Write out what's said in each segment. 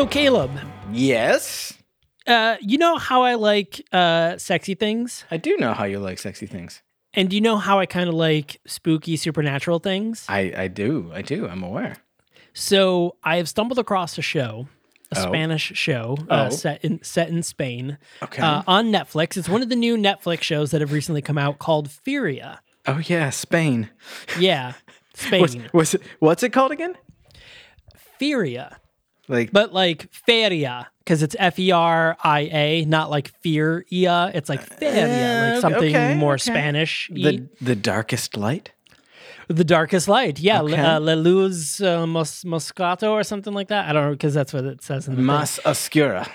So Caleb, Yes, uh, you know how I like uh, sexy things, I do know how you like sexy things. and do you know how I kind of like spooky supernatural things? I, I do. I do. I'm aware. So I have stumbled across a show, a Oh. Spanish show uh, Oh. set in set in Spain Okay. uh, on Netflix. It's one of the new Netflix shows that have recently come out called Furia. oh, yeah. Spain. Yeah, Spain. What's, what's, it, what's it called again? Furia, Like, but like Feria because it's F E R I A, not like fear ia. It's like Feria, Uh, like something okay, more okay. Spanish. the, the darkest light? The Darkest Light, yeah, Okay. uh, La Luz uh, Mos- Moscato or something like that. I don't know because that's what it says in the Mas Oscura.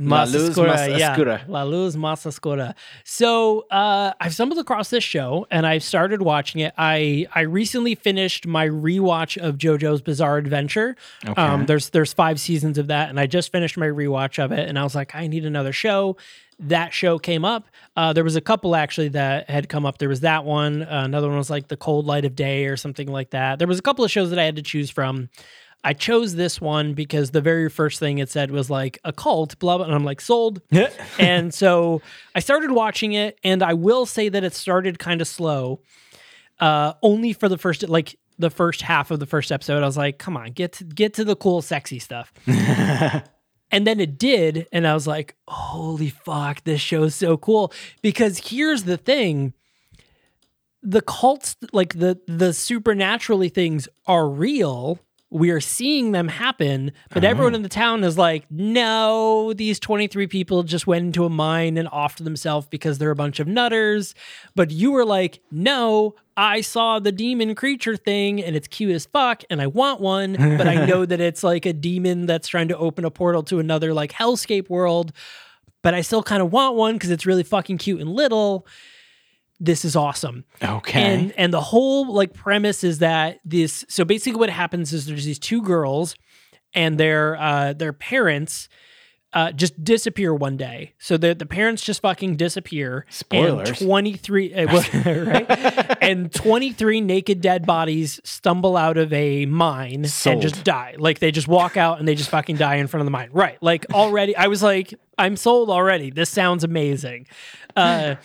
Thing. La Mas Luz Oscura, Mas yeah. La Luz Mas Oscura. So uh, I've stumbled across this show and I've started watching it. I I recently finished my rewatch of JoJo's Bizarre Adventure. Um, there's there's five seasons of that, and I just finished my rewatch of it, and I was like, I need another show. That show came up. Uh, there was a couple actually that had come up. There was that one. Uh, another one was like The Cold Light of Day or something like that. There was a couple of shows that I had to choose from. I chose this one because the very first thing it said was like a cult, blah, blah, and I'm like, sold. and so I started watching it, and I will say that it started kind of slow, uh, only for the first, like, the first half of the first episode. I was like, come on, get to, get to the cool, sexy stuff. and then it did, and I was like, holy fuck, this show's so cool. Because here's the thing the cults like the the supernaturally things are real we are seeing them happen but everyone in the town is like no these 23 people just went into a mine and offed themselves because they're a bunch of nutters. But you were like no i saw the demon creature thing and it's cute as fuck and i want one but i know that it's like a demon that's trying to open a portal to another like hellscape world. But i still kind of want one because it's really fucking cute and little this is awesome. Okay. and and the whole like premise is that this so basically what happens is there's these two girls and their uh their parents uh just disappear one day. So the the parents just fucking disappear. Spoilers. and 23 uh, well, right? And 23 naked dead bodies stumble out of a mine Sold. and just die. Like they just walk out and they just fucking die in front of the mine. Right. Like already i was like i'm sold already. This sounds amazing. Uh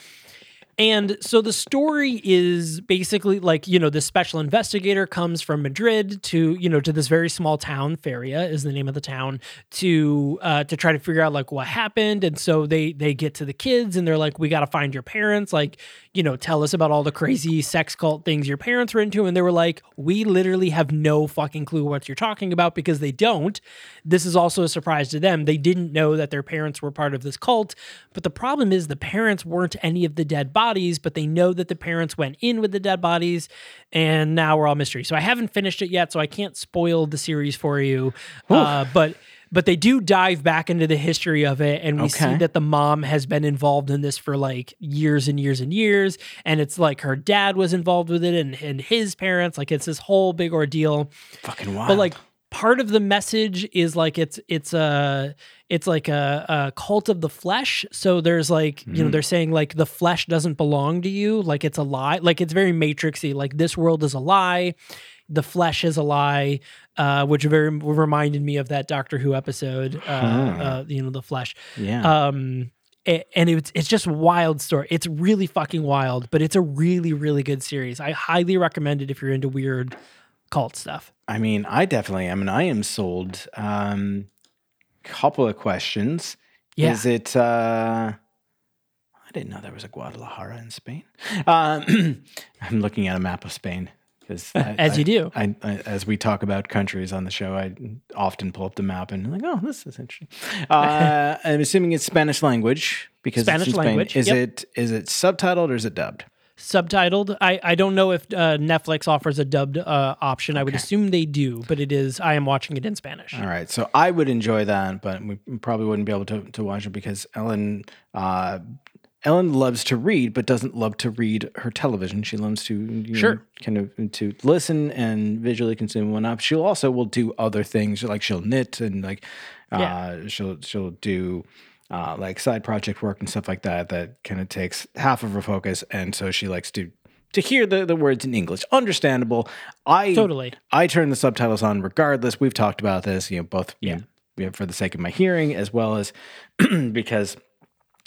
and so the story is basically like, you know, the special investigator comes from Madrid to, you know, to this very small town, Feria is the name of the town, to uh to try to figure out like what happened. And so they they get to the kids and they're like, We gotta find your parents, like, you know, tell us about all the crazy sex cult things your parents were into. And they were like, We literally have no fucking clue what you're talking about because they don't. This is also a surprise to them. They didn't know that their parents were part of this cult. But the problem is the parents weren't any of the dead bodies, but they know that the parents went in with the dead bodies, and now we're all mystery. So I haven't finished it yet, so I can't spoil the series for you. Uh, but but they do dive back into the history of it, and we see that the mom has been involved in this for like years and years and years, and it's like her dad was involved with it, and and his parents, like it's this whole big ordeal. Fucking wild. But like part of the message is like it's it's a it's like a, a cult of the flesh. So there's like you know Mm. they're saying like the flesh doesn't belong to you, like it's a lie. Like it's very matrixy. Like this world is a lie, the flesh is a lie, uh, which very reminded me of that Doctor Who episode. Uh, Huh. uh, you know the flesh. Yeah. Um, and it's it's just wild story. It's really fucking wild, but it's a really really good series. I highly recommend it if you're into weird cult stuff. I mean, I definitely. am, and I am sold. Um, couple of questions. Yeah. Is it? Uh, I didn't know there was a Guadalajara in Spain. Um, I'm looking at a map of Spain because, As you do. I, I, as we talk about countries on the show, I often pull up the map and I'm like, oh, this is interesting. Uh, I'm assuming it's Spanish language because it's Spanish language, Is yep. it is it subtitled or is it dubbed? Subtitled. I I don't know if uh, Netflix offers a dubbed uh, option. I would assume they do, but it is. I am watching it in Spanish. All right, so I would enjoy that, but we probably wouldn't be able to, to watch it because Ellen uh, Ellen loves to read, but doesn't love to read her television. She loves to you know, kind of to listen and visually consume one up. She'll also will do other things like she'll knit and like uh, Yeah. she'll she'll do. Uh, like side project work and stuff like that that kind of takes half of her focus and so she likes to to hear the, the words in english understandable i Totally. I turn the subtitles on regardless. We've talked about this, you know, both Yeah. you know, for the sake of my hearing as well as because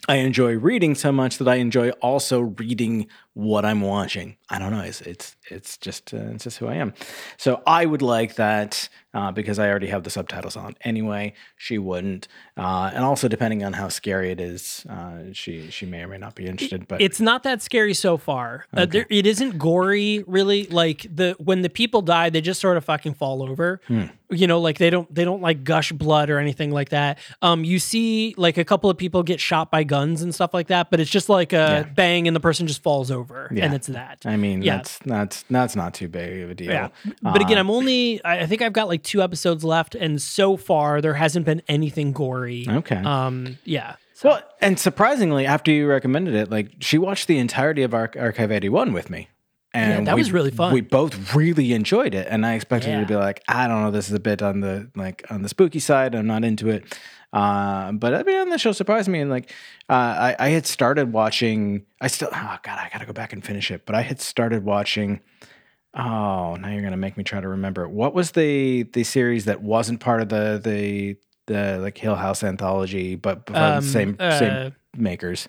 I enjoy reading so much that I enjoy also reading what I'm watching. I don't know. It's it's it's just uh, it's just who I am. So I would like that uh, because I already have the subtitles on anyway. She wouldn't, uh, and also depending on how scary it is, uh, she she may or may not be interested. But It's not that scary so far. Uh, there, it isn't gory, really. Like the when the people die, they just sort of fucking fall over. Hmm. You know, like they don't they don't like gush blood or anything like that. Um, you see like a couple of people get shot by guns and stuff like that, but it's just like a bang and the person just falls over, Yeah. and it's that. I mean, Yeah. that's that's that's not too big of a deal. Yeah. But again, Uh, I'm only, I I think I've got like two episodes left. And so far, there hasn't been anything gory. Okay. Um, yeah. So, Well, and surprisingly, after you recommended it, like she watched the entirety of Arch- Archive 81 with me. And that we- was really fun. We both really enjoyed it. And I expected her Yeah. to be like, I don't know, this is a bit on the like on the spooky side. I'm not into it. Uh, but I mean, the show surprised me. And like, uh, I, I had started watching, I still, oh God, I got to go back and finish it. But I had started watching, oh, now you're going to make me try to remember. What was the the series that wasn't part of the, the, the like Hill House anthology, but Um, the same, uh, same makers?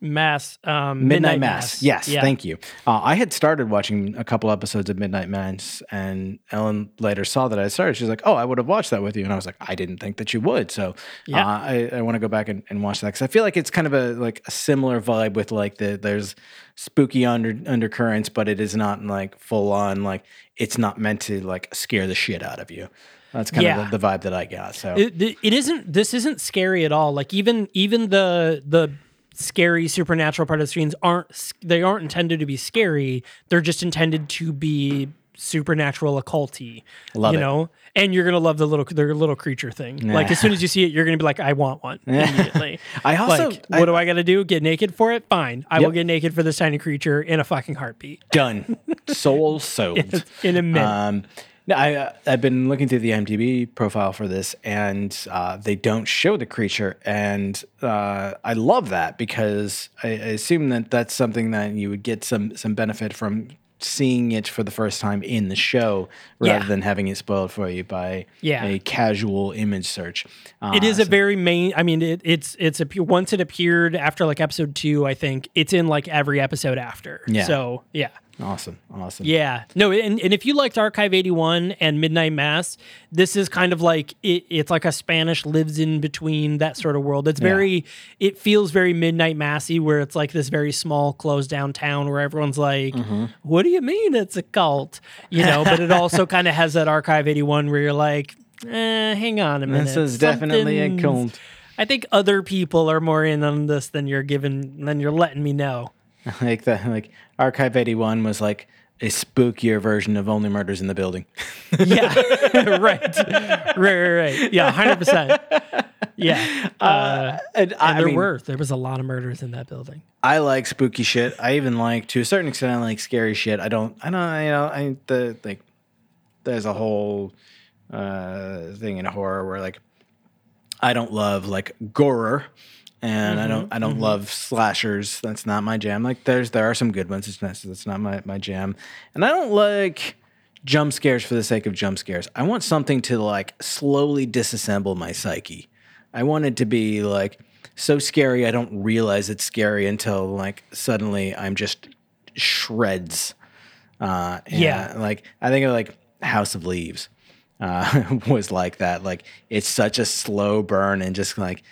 Mass, um, Midnight, Mass. Yes, Yeah. thank you. Uh, I had started watching a couple episodes of Midnight Mass, and Ellen later saw that I started. She's like, "Oh, I would have watched that with you," and I was like, "I didn't think that you would." So, Yeah. uh, I, I want to go back and, and watch that because I feel like it's kind of a like a similar vibe with like the there's spooky under undercurrents, but it is not like full on like it's not meant to like scare the shit out of you. That's kind Yeah. of the, the vibe that I got. So it- it isn't this isn't scary at all like even even the the scary supernatural part of the scenes aren't they aren't intended to be scary. They're just intended to be supernatural occulty Love you it. know? And you're gonna love the little the little creature thing. Like as soon as you see it you're gonna be like i want one immediately. I also- like what do i gotta do? Get naked for it? Fine. I will get naked for this tiny creature in a fucking heartbeat. Done, soul sold. in a minute. Um, no, I, uh, I've been looking through the IMDb profile for this, and uh, they don't show the creature, and uh, I love that because I, I assume that that's something that you would get some some benefit from seeing it for the first time in the show rather Yeah. than having it spoiled for you by Yeah. a casual image search. Uh, It is a very main. I mean, it, it's it's a once it appeared after like episode two. I think it's in like every episode after. Yeah. So yeah, awesome, awesome. yeah. No, and, and if you liked Archive eighty one and Midnight Mass, this is kind of like it, it's like a Spanish lives in between that sort of world. It's very. It feels very Midnight Massy, where it's like this very small closed down town where everyone's like, Mm-hmm. "What do you mean it's a cult?" You know, but it also kind of has that Archive eighty one where you're like. Eh, hang on a minute. This is definitely a cult. I think other people are more in on this than you're giving than you're letting me know. like the like Archive eighty one was like a spookier version of Only Murders in the Building. Yeah, right. right, right, right. Yeah, hundred percent. Yeah, uh, and I, and there mean, were there was a lot of murders in that building. I like spooky shit. I even like to a certain extent I like scary shit. I don't I don't you know I the like there's a whole uh, thing in horror where like I don't love like gore and I don't I don't love slashers. That's not my jam. Like there's there are some good ones. It's not that's not my my jam. And I don't like jump scares for the sake of jump scares. I want something to like slowly disassemble my psyche. I want it to be like so scary I don't realize it's scary until like suddenly I'm just shreds. Uh, and, Yeah. like I think of like House of Leaves uh, was like that. Like it's such a slow burn and just like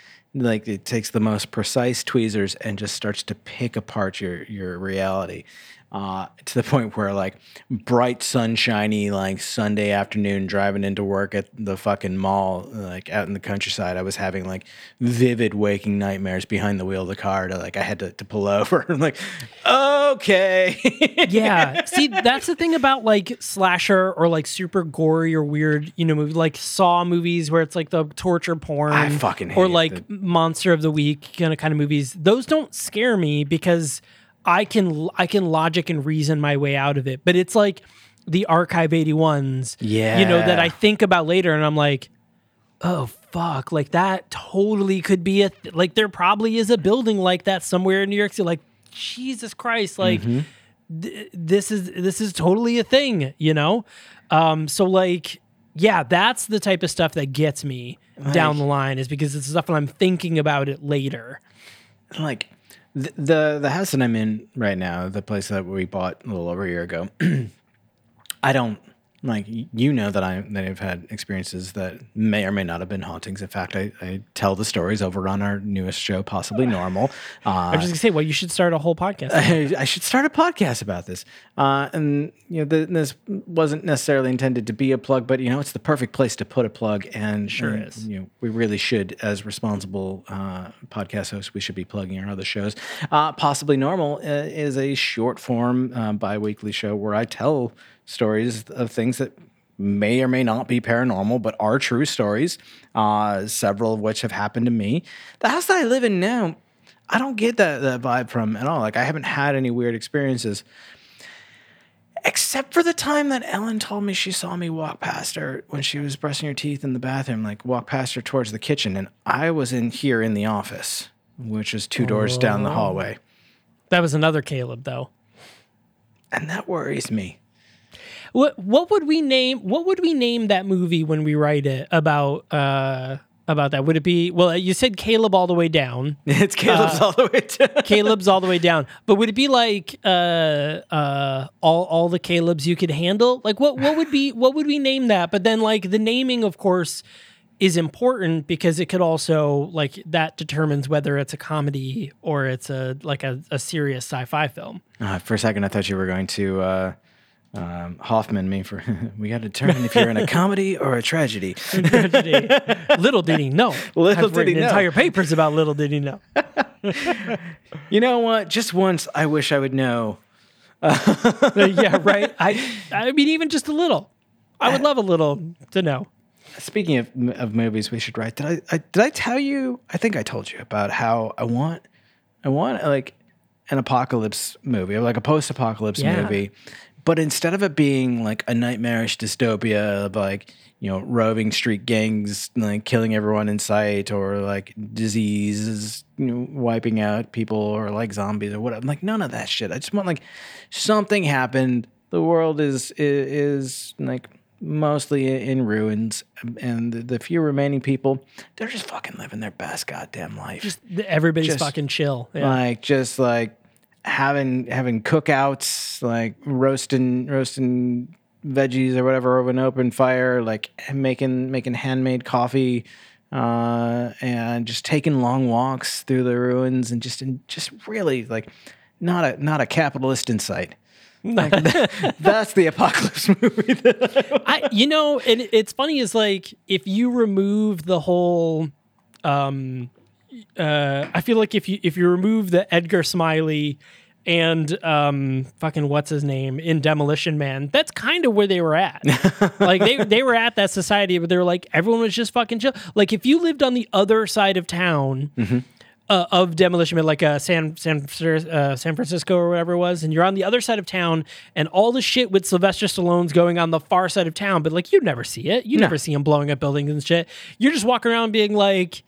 like it takes the most precise tweezers and just starts to pick apart your your reality. Uh, to the point where like bright sunshiny like Sunday afternoon driving into work at the fucking mall like out in the countryside I was having like vivid waking nightmares behind the wheel of the car to like I had to, to pull over I'm like okay yeah. See, that's the thing about like slasher or like super gory or weird, you know, movie like Saw movies where it's like the torture porn. I fucking or like the- Monster of the Week kind of kind of movies. Those don't scare me because I can I can logic and reason my way out of it. But it's like the Archive 81s, yeah, you know, that I think about later and I'm like, oh fuck, like that totally could be a th- like there probably is a building like that somewhere in New York City. Like Jesus Christ, like th- this is this is totally a thing, you know. Um, so like, yeah, that's the type of stuff that gets me down the line is because it's stuff that I'm thinking about it later. like the, the house that I'm in right now, the place that we bought a little over a year ago. I don't like you know that I that I've had experiences that may or may not have been hauntings. In fact, I, I tell the stories over on our newest show, possibly normal. Uh, I'm just gonna say, well, you should start a whole podcast. I, I should start a podcast about this. Uh, and you know, the, this wasn't necessarily intended to be a plug, but you know, it's the perfect place to put a plug. And sure is. You know, we really should, as responsible uh, podcast hosts, we should be plugging our other shows. Uh, Possibly Normal uh, is a short form uh, bi-weekly show where I tell stories of things that may or may not be paranormal, but are true stories. Uh, several of which have happened to me. The house that I live in now, I don't get that, that vibe from at all. Like I haven't had any weird experiences. Except for the time that Ellen told me she saw me walk past her when she was brushing her teeth in the bathroom, like walk past her towards the kitchen. And I was in here in the office, which is two doors down the hallway. that was another Caleb, though. And that worries me. What what would we name what would we name that movie when we write it about uh about that? Would it be well you said Caleb all the way down. It's Caleb's all the way to. Caleb's all the way down. But would it be like uh uh all all the Caleb's you could handle? Like what what would be what would we name that? But then like the naming of course is important because it could also like that determines whether it's a comedy or it's a like a, a serious sci-fi film. Uh, for a second, I thought you were going to uh, um, Hoffman me for. we got to determine if you're in a comedy or a tragedy. Tragedy. little did he know. Little I've did he know. Entire papers about little did he know. You know what? Just once, I wish I would know. yeah, right. I I mean even just a little. I would love a little to know. Speaking of, of movies, we should write. Did I, I did I tell you? I think I told you about how I want I want like an apocalypse movie, or like a post-apocalypse Yeah. movie, but instead of it being like a nightmarish dystopia of like you know roving street gangs like killing everyone in sight or like diseases you know, wiping out people or like zombies or whatever. Like none of that shit. I just want like something happened. The world is is, is like mostly in ruins, um, and the, the few remaining people, they're just fucking living their best goddamn life. Just everybody's Just- fucking chill. Yeah. like just like having having cookouts, like roasting roasting veggies or whatever over an open fire, like making making handmade coffee, uh, and just taking long walks through the ruins and just and just really like not a not a capitalist in sight. Like, that's the apocalypse movie. that I, you know, and it's funny is like if you remove the whole, um, uh, I feel like if you if you remove the Edgar Smiley and um, fucking what's his name in Demolition Man, that's kind of where they were at. like they they were at that society, but they were like everyone was just fucking chill. Like if you lived on the other side of town. uh, of Demolition Man, like uh, San San uh, San Francisco or whatever it was, and you're on the other side of town, and all the shit with Sylvester Stallone's going on the far side of town, but like you never see it, you never see him blowing up buildings and shit. You're just walking around being like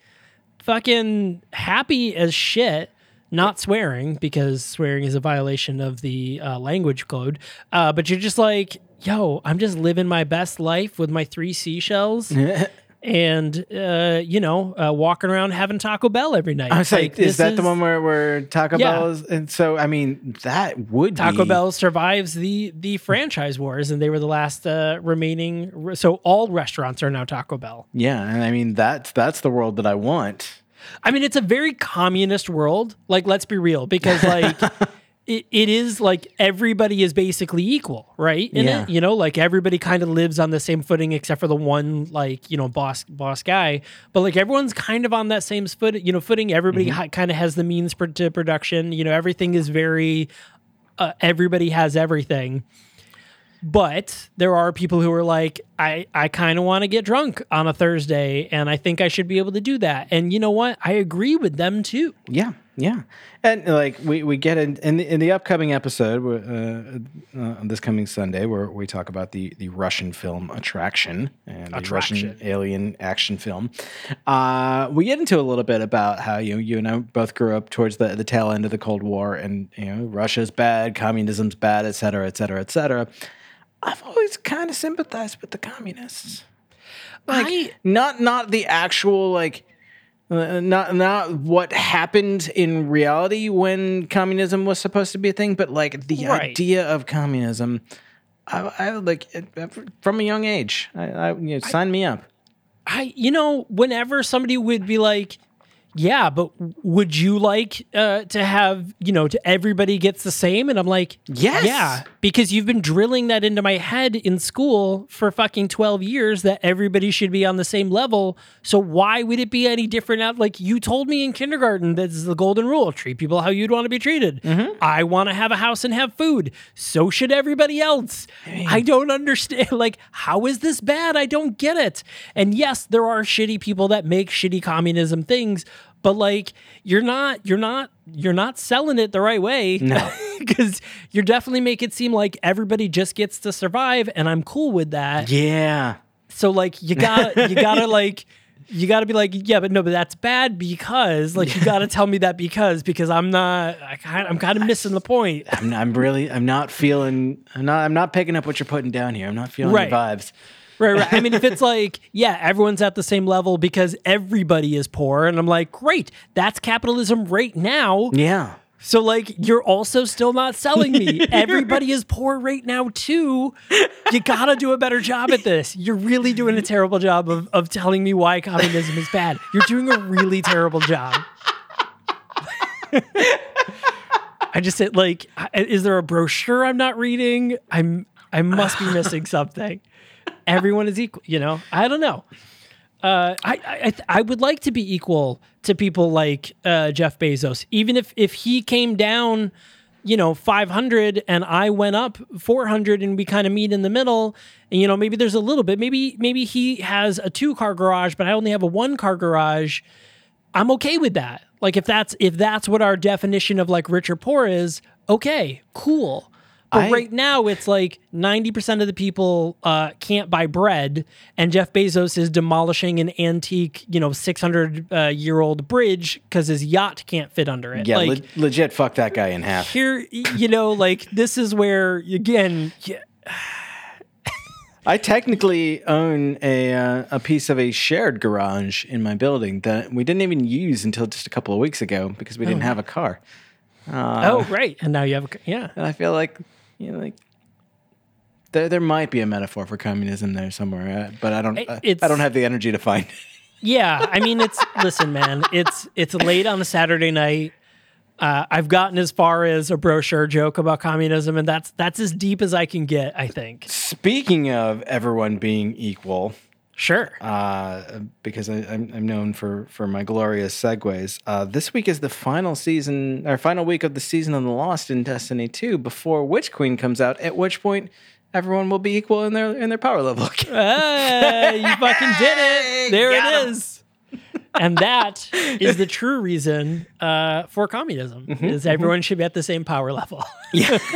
fucking happy as shit. Not swearing because swearing is a violation of the uh, language code. Uh, but you're just like, yo, I'm just living my best life with my three seashells and uh, you know, uh, walking around having Taco Bell every night. I was like, this is that the one where, where Taco Yeah. Bell is? And so, I mean, that would Taco be, Bell survives the the franchise wars, and they were the last uh, remaining. So all restaurants are now Taco Bell. Yeah, and I mean that's that's the world that I want. I mean, it's a very communist world. Like, let's be real, because like. It, it is like everybody is basically equal, right? In Yeah. it, you know, like everybody kind of lives on the same footing except for the one, like you know, boss boss guy. But like everyone's kind of on that same foot, you know, footing. Everybody ha- kind of has the means for, to production. You know, everything is very. Uh, everybody has everything. But there are people who are like, I, I kind of want to get drunk on a Thursday, and I think I should be able to do that. And you know what? I agree with them too. Yeah, yeah, and like we, we get in in the, in the upcoming episode uh, uh, this coming Sunday, where we talk about the the Russian film Attraction and the Russian alien action film. Uh, we get into a little bit about how you you and I both grew up towards the the tail end of the Cold War, and you know Russia's bad, communism's bad, et cetera, et cetera, et cetera. I've always kind of sympathized with the communists. Like I- not not the actual like uh, not not what happened in reality when communism was supposed to be a thing, but like the Right. idea of communism. I, I like from a young age. I, I you know, sign me up. I, you know, whenever somebody would be like, yeah, but would you like uh, to have, you know, to everybody gets the same? And I'm like, Yes. Yeah, because you've been drilling that into my head in school for fucking 12 years that everybody should be on the same level. So why would it be any different now? Like you told me in kindergarten, this is the golden rule treat people how you'd want to be treated. I want to have a house and have food. So should everybody else. I don't understand. Like, how is this bad? I don't get it. And yes, there are shitty people that make shitty communism things. But like you're not you're not you're not selling it the right way. No. Because you're definitely make it seem like everybody just gets to survive and I'm cool with that. Yeah. So like you gotta you gotta like you gotta be like, yeah, but no, but that's bad because like you gotta tell me that because because I'm not I I'm kind of missing the point. I'm, I'm really I'm not feeling I'm not I'm not picking up what you're putting down here. I'm not feeling Right. the vibes. Right, right. I mean, if it's like, yeah, everyone's at the same level because everybody is poor, and I'm like, great, that's capitalism right now. Yeah. So like you're also still not selling me. Everybody is poor right now too. You gotta do a better job at this. You're really doing a terrible job of, of telling me why communism is bad. You're doing a really terrible job. I just said like, is there a brochure I'm not reading? I'm I must be missing something. Everyone is equal, you know. I don't know. Uh, I I, I would like to be equal to people like uh, Jeff Bezos, even if if he came down, you know, five hundred and I went up four hundred, and we kind of meet in the middle. And you know, maybe there's a little bit. Maybe maybe he has a two car garage, but I only have a one car garage. I'm okay with that. Like if that's if that's what our definition of like rich or poor is, okay, cool. But I- right now it's like 90% of the people uh, can't buy bread and Jeff Bezos is demolishing an antique, you know, 600 uh, year old bridge cuz his yacht can't fit under it. Yeah. like le- legit. Fuck that guy in half. here you know, like this is where again, yeah, I technically own a uh, a piece of a shared garage in my building that we didn't even use until just a couple of weeks ago because we didn't have a car. oh right. And now you have a yeah. And I feel like you know, like there there might be a metaphor for communism there somewhere, uh, but I don't. I, it's- I don't have the energy to find. it. Yeah, I mean it's listen, man. It's it's late on a Saturday night. Uh, I've gotten as far as a brochure joke about communism, and that's that's as deep as I can get. I think. Speaking of everyone being equal, Sure. uh, because I, I'm, I'm known for, for my glorious segues. Uh, this week is the final season, or final week of the season of the Lost in Destiny 2, before Witch Queen comes out. At which point, everyone will be equal in their in their power level. Hey, you fucking did it! There Got it is. and that is the true reason uh, for communism Mm-hmm, is everyone should be at the same power level. Yeah.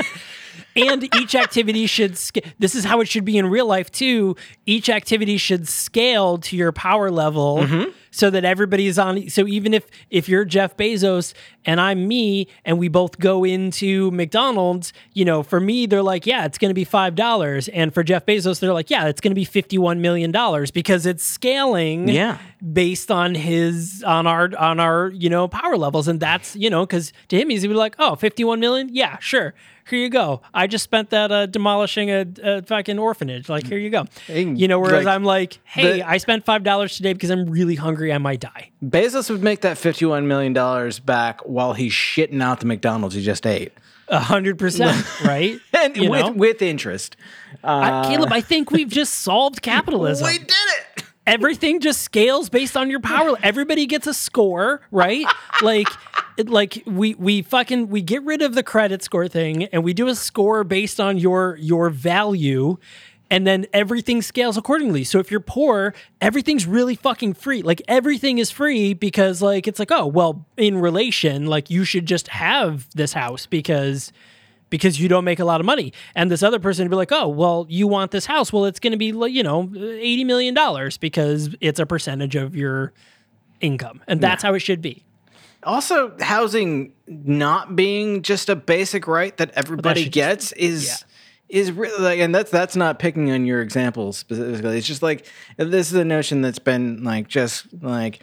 and each activity should sca- this is how it should be in real life too. Each activity should scale to your power level Mm-hmm. so that everybody is on so even if if you're jeff bezos and i'm me and we both go into mcdonald's you know for me they're like yeah it's going to be five dollars. And for jeff bezos they're like yeah it's going to be 51 million dollars because it's scaling Yeah. based on his on our on our you know power levels. And that's you know because to him he's gonna be like oh 51 million? Yeah sure here you go i just spent that uh, demolishing a, a fucking orphanage like here you go you know whereas Like, i'm like hey the- i spent five dollars today because i'm really hungry i might die Bezos would make that $51 million back while he's shitting out the McDonald's he just ate. a hundred percent right And You with, know? with interest. I, caleb i think we've just solved capitalism We did it. Everything just scales based on your power. Everybody gets a score, right? like, it- like we we fucking we get rid of the credit score thing, and we do a score based on your your value. And then everything scales accordingly. So if you're poor, everything's really fucking free. Like everything is free because like it's like, oh, well, in relation, like you should just have this house because because you don't make a lot of money. And this other person would be like, oh, well, you want this house. Well, it's going to be, like, you know, $80 million because it's a percentage of your income. And that's how it should be. Also, housing not being just a basic right that everybody just- gets is is really like, and that's that's not picking on your examples specifically. It's just like this is a notion that's been like just like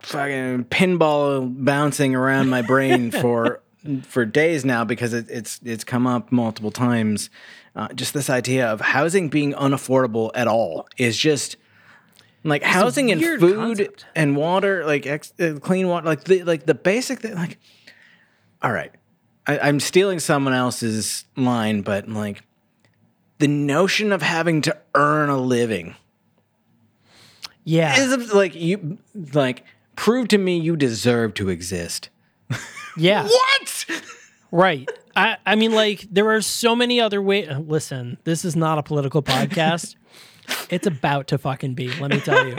fucking pinball bouncing around my brain for for days now because it, it's it's come up multiple times. Uh, just this idea of housing being unaffordable at all is just like housing and food concept. and water, like ex- uh, clean water, like the like the basic thing. Like, all right, I, I'm stealing someone else's line, but like the notion of having to earn a living Yeah. is like you like prove to me you deserve to exist. yeah. What? Right. I, I mean, like, there are so many other ways. Uh, listen, this is not a political podcast. it's about to fucking be, let me tell you.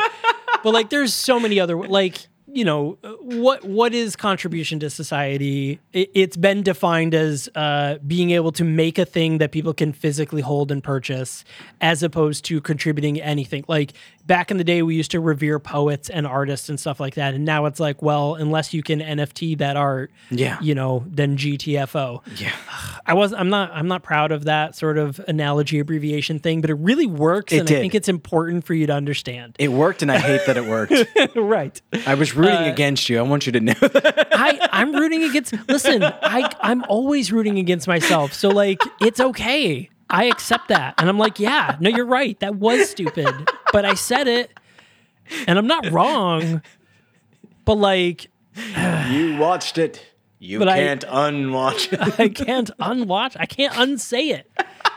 but like, there's so many other, like, you know, uh, what what is contribution to society? It, it's been defined as uh, being able to make a thing that people can physically hold and purchase, as opposed to contributing anything. Like back in the day, we used to revere poets and artists and stuff like that, and now it's like, well, unless you can NFT that art, Yeah. you know, then GTFO. Yeah. I was I'm not I'm not proud of that sort of analogy abbreviation thing, but it really works It and did. I think it's important for you to understand. It worked, and I hate that it worked. right. I was rooting uh, against you. I want you to know. I I'm rooting against listen, I I'm always rooting against myself. So like it's okay. I accept that. And I'm like, yeah, no, you're right. That was stupid. But I said it and I'm not wrong. But like You watched it. You can't unwatch it. I can't unwatch. I can't unsay it.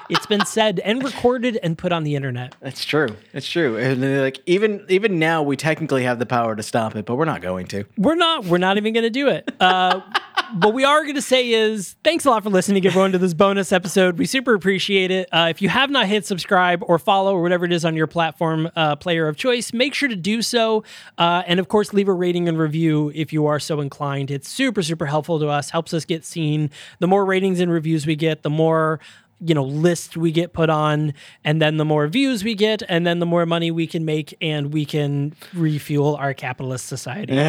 It's been said and recorded and put on the internet. That's true. It's true. And like even even now, we technically have the power to stop it, but we're not going to. We're not. We're not even going to do it. Uh, what we are going to say is thanks a lot for listening, everyone, to this bonus episode. We super appreciate it. Uh, if you have not hit subscribe or follow or whatever it is on your platform uh, player of choice, make sure to do so. Uh, and of course, leave a rating and review if you are so inclined. It's super, super helpful to us. Helps us get seen. The more ratings and reviews we get, the more you know list we get put on and then the more views we get and then the more money we can make and we can refuel our capitalist society.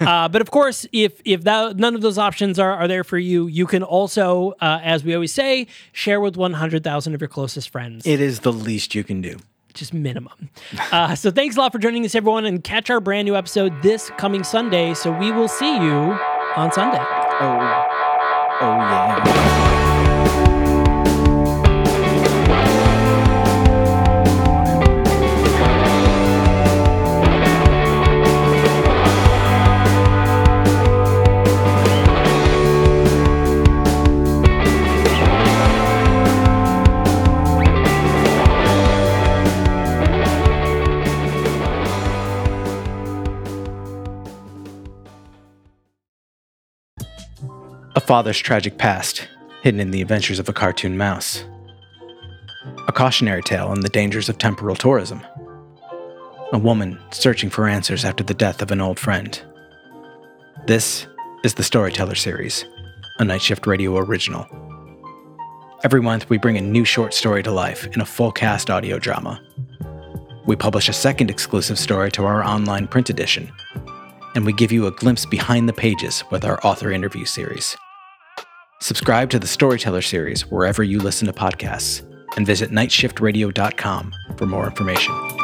Uh, but of course if if that, none of those options are, are there for you you can also uh, as we always say share with 100000 of your closest friends. It is the least you can do. just minimum. Uh, so thanks a lot for joining us everyone and catch our brand new episode this coming sunday. So we will see you on sunday. Oh, oh yeah. A father's tragic past, hidden in the adventures of a cartoon mouse. A cautionary tale on the dangers of temporal tourism. a woman searching for answers after the death of an old friend. This is the Storyteller Series, a Night Shift Radio original. Every month, we bring a new short story to life in a full cast audio drama. We publish a second exclusive story to our online print edition, and we give you a glimpse behind the pages with our author interview series. Subscribe to the Storyteller series wherever you listen to podcasts, and visit nightshiftradio.com for more information.